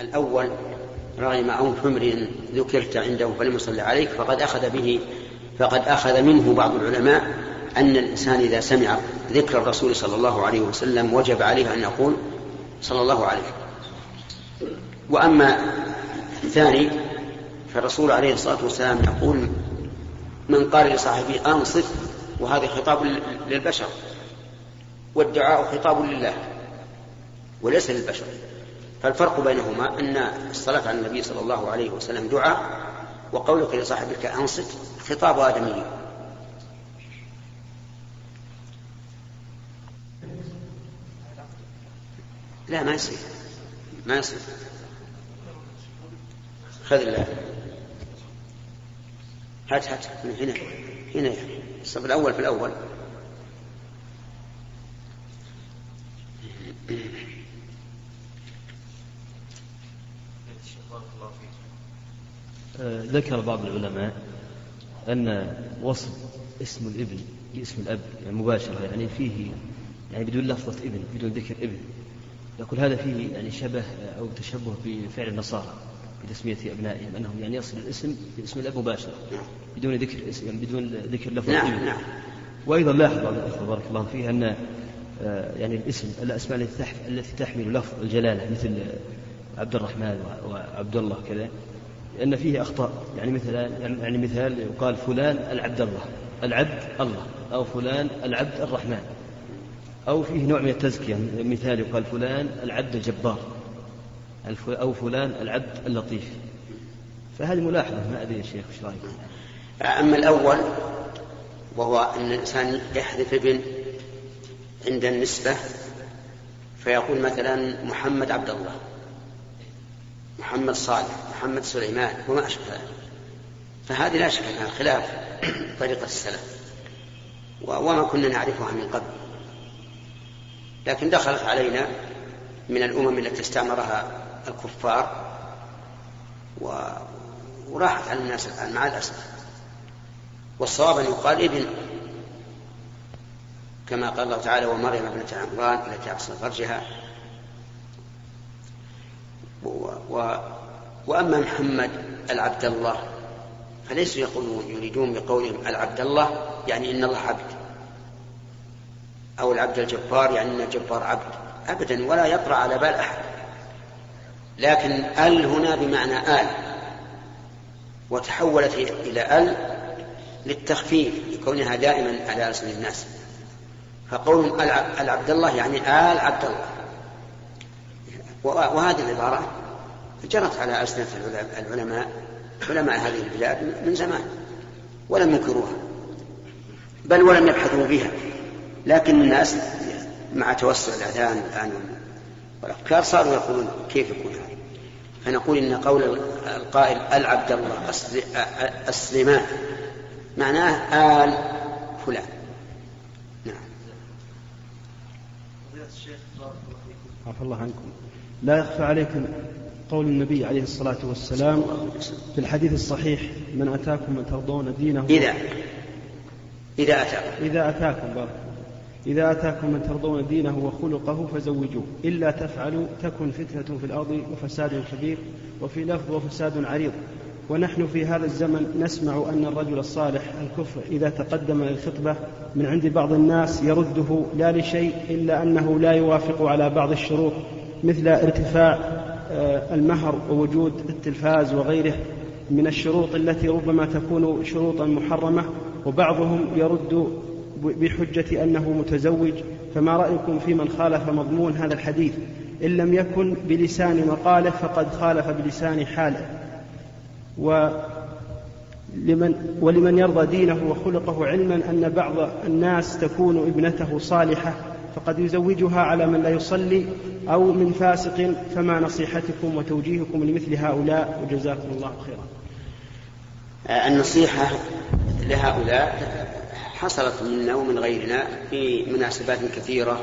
الأول رغم أو حمر ذكرت عنده فلم يصلي عليك فقد أخذ به فقد أخذ منه بعض العلماء أن الإنسان إذا سمع ذكر الرسول صلى الله عليه وسلم وجب عليه أن يقول صلى الله عليه. وأما الثاني فالرسول عليه الصلاة والسلام يقول من قال لصاحبه أنصت وهذا خطاب للبشر والدعاء خطاب لله وليس للبشر. فالفرق بينهما أن الصلاة على النبي صلى الله عليه وسلم دعاء وقولك لصاحبك أنصت خطاب آدمي. لا ما يصير ما يصير. خذ الله. هات هات هنا هنا الصف الأول في الأول. ذكر بعض العلماء أن وصف اسم الإبن باسم الأب يعني مباشرة يعني فيه يعني بدون لفظة إبن بدون ذكر إبن. يقول هذا فيه يعني شبه أو تشبه بفعل النصارى بتسمية أبنائهم أنهم يعني يصل الاسم باسم الأب مباشرة بدون ذكر اسم يعني بدون ذكر لفظ نعم إبن. نعم. وأيضا لاحظ بعض الأخوة بارك الله فيه أن آه، يعني الاسم الأسماء التي تحمل لفظ الجلالة مثل عبد الرحمن وعبد الله كذا. أن فيه أخطاء. يعني مثلا يعني مثال يقال فلان العبد الله. العبد الله. أو فلان العبد الرحمن. أو فيه نوع من التزكية. مثال يقال فلان العبد الجبار. أو فلان العبد اللطيف. فهذه ملاحظة. ما أدري يا شيخ إيش رأيك؟ أما الأول وهو أن الإنسان يحذف ابن عند النسبة فيقول مثلا محمد عبد الله. محمد صالح محمد سليمان وما أشبه ذلك. فهذه لا شك أنها خلاف طريقة السلف. وما كنا نعرفها من قبل. لكن دخلت علينا من الأمم التي استعمرها الكفار و... وراحت على الناس الآن مع الأسف. والصواب أن يقال ابن كما قال الله تعالى ومريم ابنة عمران التي أحصنت فرجها. و... وأما محمد العبد الله فليسوا يقولون يريدون بقولهم العبد الله يعني إن الله عبد. أو العبد الجبار يعني إن الجبار عبد. أبدا ولا يطرأ على بال أحد. لكن ال هنا بمعنى آل. وتحولت إلى ال للتخفيف لكونها دائما على ألسن الناس. فقول العبد الله يعني آل عبد الله وهذه العبارة جرت على ألسنة العلماء علماء هذه البلاد من زمان ولم ينكروها بل ولم يبحثوا بها. لكن الناس مع توسع الأذان الآن والأفكار صاروا يقولون كيف يكون هذا؟ فنقول إن قول القائل العبد الله السليمان معناه آل فلان. عفى الله عنكم. لا يخفى عليكم قول النبي عليه الصلاة والسلام في الحديث الصحيح من أتاكم من ترضون دينه. إذا إذا أتاكم. إذا أتاكم بارك إذا أتاكم من ترضون دينه وخلقه فزوجوه. إلا تفعلوا تكن فتنة في الأرض وفساد كبير وفي لفظ وفساد عريض. ونحن في هذا الزمن نسمع أن الرجل الصالح الكفر إذا تقدم للخطبة من عند بعض الناس يرده لا لشيء إلا أنه لا يوافق على بعض الشروط مثل ارتفاع المهر ووجود التلفاز وغيره من الشروط التي ربما تكون شروطا محرمة وبعضهم يرد بحجة أنه متزوج. فما رأيكم في من خالف مضمون هذا الحديث؟ إن لم يكن بلسان مقالة فقد خالف بلسان حاله. ولمن, ولمن يرضى دينه وخلقه علما أن بعض الناس تكون ابنته صالحة فقد يزوجها على من لا يصلي أو من فاسق فما نصيحتكم وتوجيهكم لمثل هؤلاء؟ وجزاكم الله خيرا. النصيحة لهؤلاء حصلت منا ومن غيرنا في مناسبات كثيرة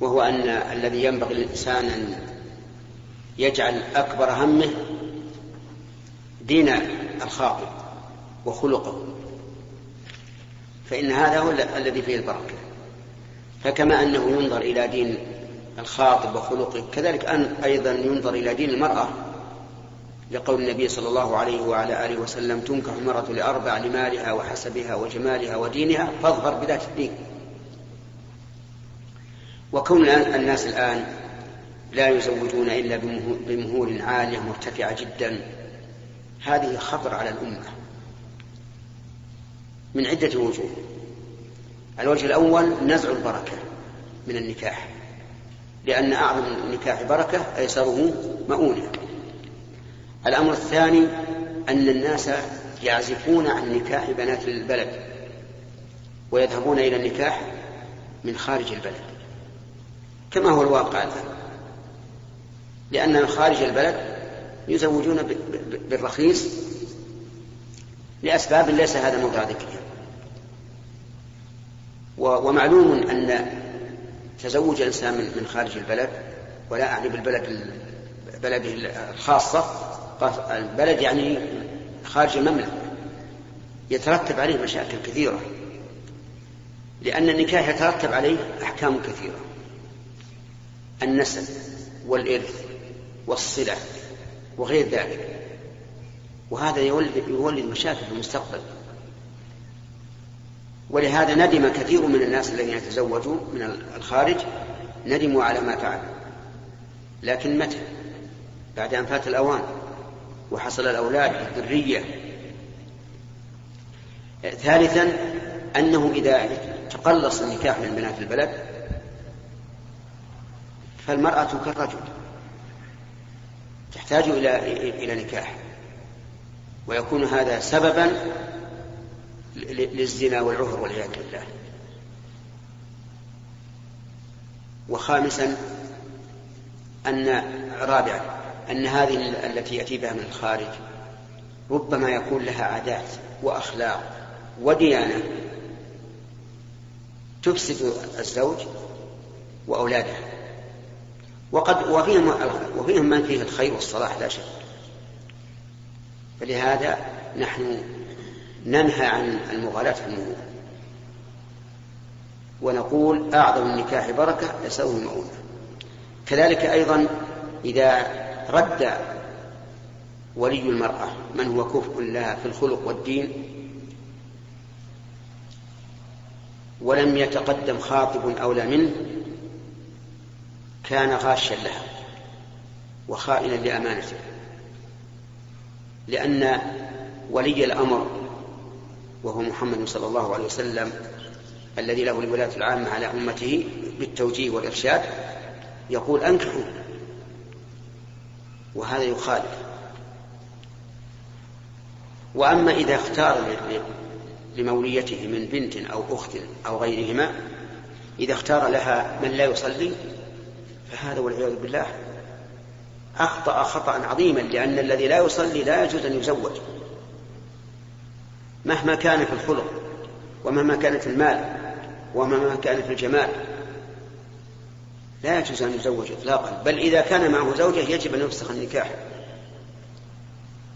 وهو أن الذي ينبغي للإنسان أن يجعل أكبر همه دين الخاطب وخلقه. فإن هذا هو الذي فيه البركة. فكما أنه ينظر إلى دين الخاطب وخلقه كذلك أن أيضا ينظر إلى دين المرأة. لقول النبي صلى الله عليه وعلى آله وسلم تنكح المرأة لأربع لمالها وحسبها وجمالها ودينها فاظهر بذات الدين. وكون الناس الآن لا يزوجون إلا بمهور عالية مرتفعة جدا هذه خطر على الأمة من عدة وجوه. الوجه الأول نزع البركة من النكاح لأن أعظم النكاح بركة أيسره مؤونة. الأمر الثاني أن الناس يعزفون عن نكاح بنات البلد ويذهبون إلى النكاح من خارج البلد. كما هو الواقع الآن. لأن خارج البلد يزوجون بالرخيص لأسباب ليس هذا موضع ذكرها ومعلوم أن تزوج الإنسان من خارج البلد ولا أعني بالبلد بلده الخاصة البلد يعني خارج المملكة. يترتب عليه مشاكل كثيرة لأن النكاح يترتب عليه أحكام كثيرة. النسب والإرث والصلة وغير ذلك. وهذا يولد, يولد مشاكل في المستقبل. ولهذا ندم كثير من الناس الذين يتزوجوا من الخارج ندموا على ما فعلوا. لكن متى؟ بعد أن فات الأوان. وحصل الأولاد الذرية. ثالثا أنه إذا تقلص النكاح من بنات البلد فالمرأة كالرجل. تحتاج إلى إلى نكاح. ويكون هذا سببا للزنا والعهر والعياذ بالله. وخامسا أن رابعا أن هذه التي يأتي بها من الخارج ربما يكون لها عادات وأخلاق وديانة تفسد الزوج وأولاده. وقد وفيهم وفيهم من فيه الخير والصلاح لا شك. فلهذا نحن ننهى عن المغالاة في المؤونة ونقول أعظم النكاح بركة يسوه المؤونة كذلك أيضا إذا رد ولي المرأة من هو كفء لها في الخلق والدين ولم يتقدم خاطب أولى منه كان غاشا لها وخائنا لأمانته لأن ولي الأمر وهو محمد صلى الله عليه وسلم الذي له الولاية العامة على أمته بالتوجيه والإرشاد يقول أنكحوا. وهذا يخالف. وأما إذا اختار لموليته من بنت أو أخت أو غيرهما إذا اختار لها من لا يصلي فهذا والعياذ بالله أخطأ خطأ عظيما لأن الذي لا يصلي لا يجوز أن يزوج مهما كان في الخلق ومهما كان في المال ومهما كان في الجمال. لا يجوز أن يزوج إطلاقا بل إذا كان معه زوجة يجب أن يفسخ النكاح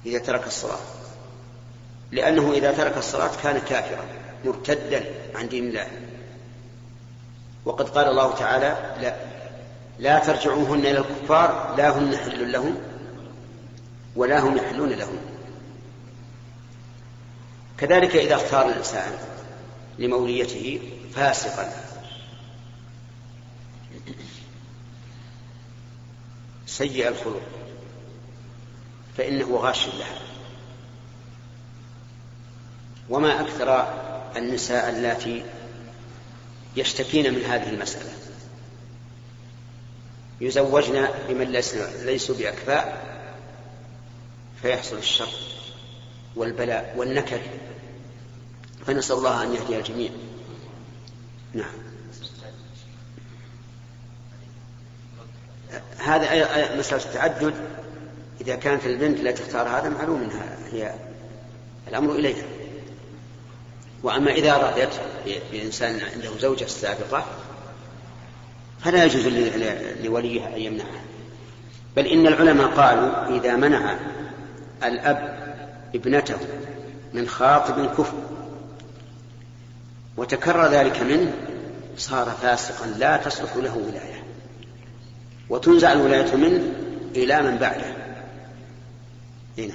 إذا ترك الصلاة. لأنه إذا ترك الصلاة كان كافرا مرتدا عن دين الله. وقد قال الله تعالى لا لا ترجعوهن إلى الكفار لا هن حل لهم ولا هم يحلون لهم. كذلك إذا اختار الإنسان لموليته فاسقا. سيء الخلق فإنه غاش لها. وما أكثر النساء اللاتي يشتكين من هذه المسألة. يزوجن بمن ليسوا بأكفاء فيحصل الشر والبلاء والنكد. فنسأل الله أن يهدي الجميع. نعم. هذا مسألة التعدد إذا كانت البنت لا تختار هذا معلوم منها هي الأمر إليها. وأما إذا أرادت بإنسان عنده زوجة سابقة فلا يجوز لوليها أن يمنعها. بل إن العلماء قالوا إذا منع الأب ابنته من خاطب كفر وتكرر ذلك منه صار فاسقا لا تصلح له ولاية. وتنزع الولاية منه إلى من بعده. هنا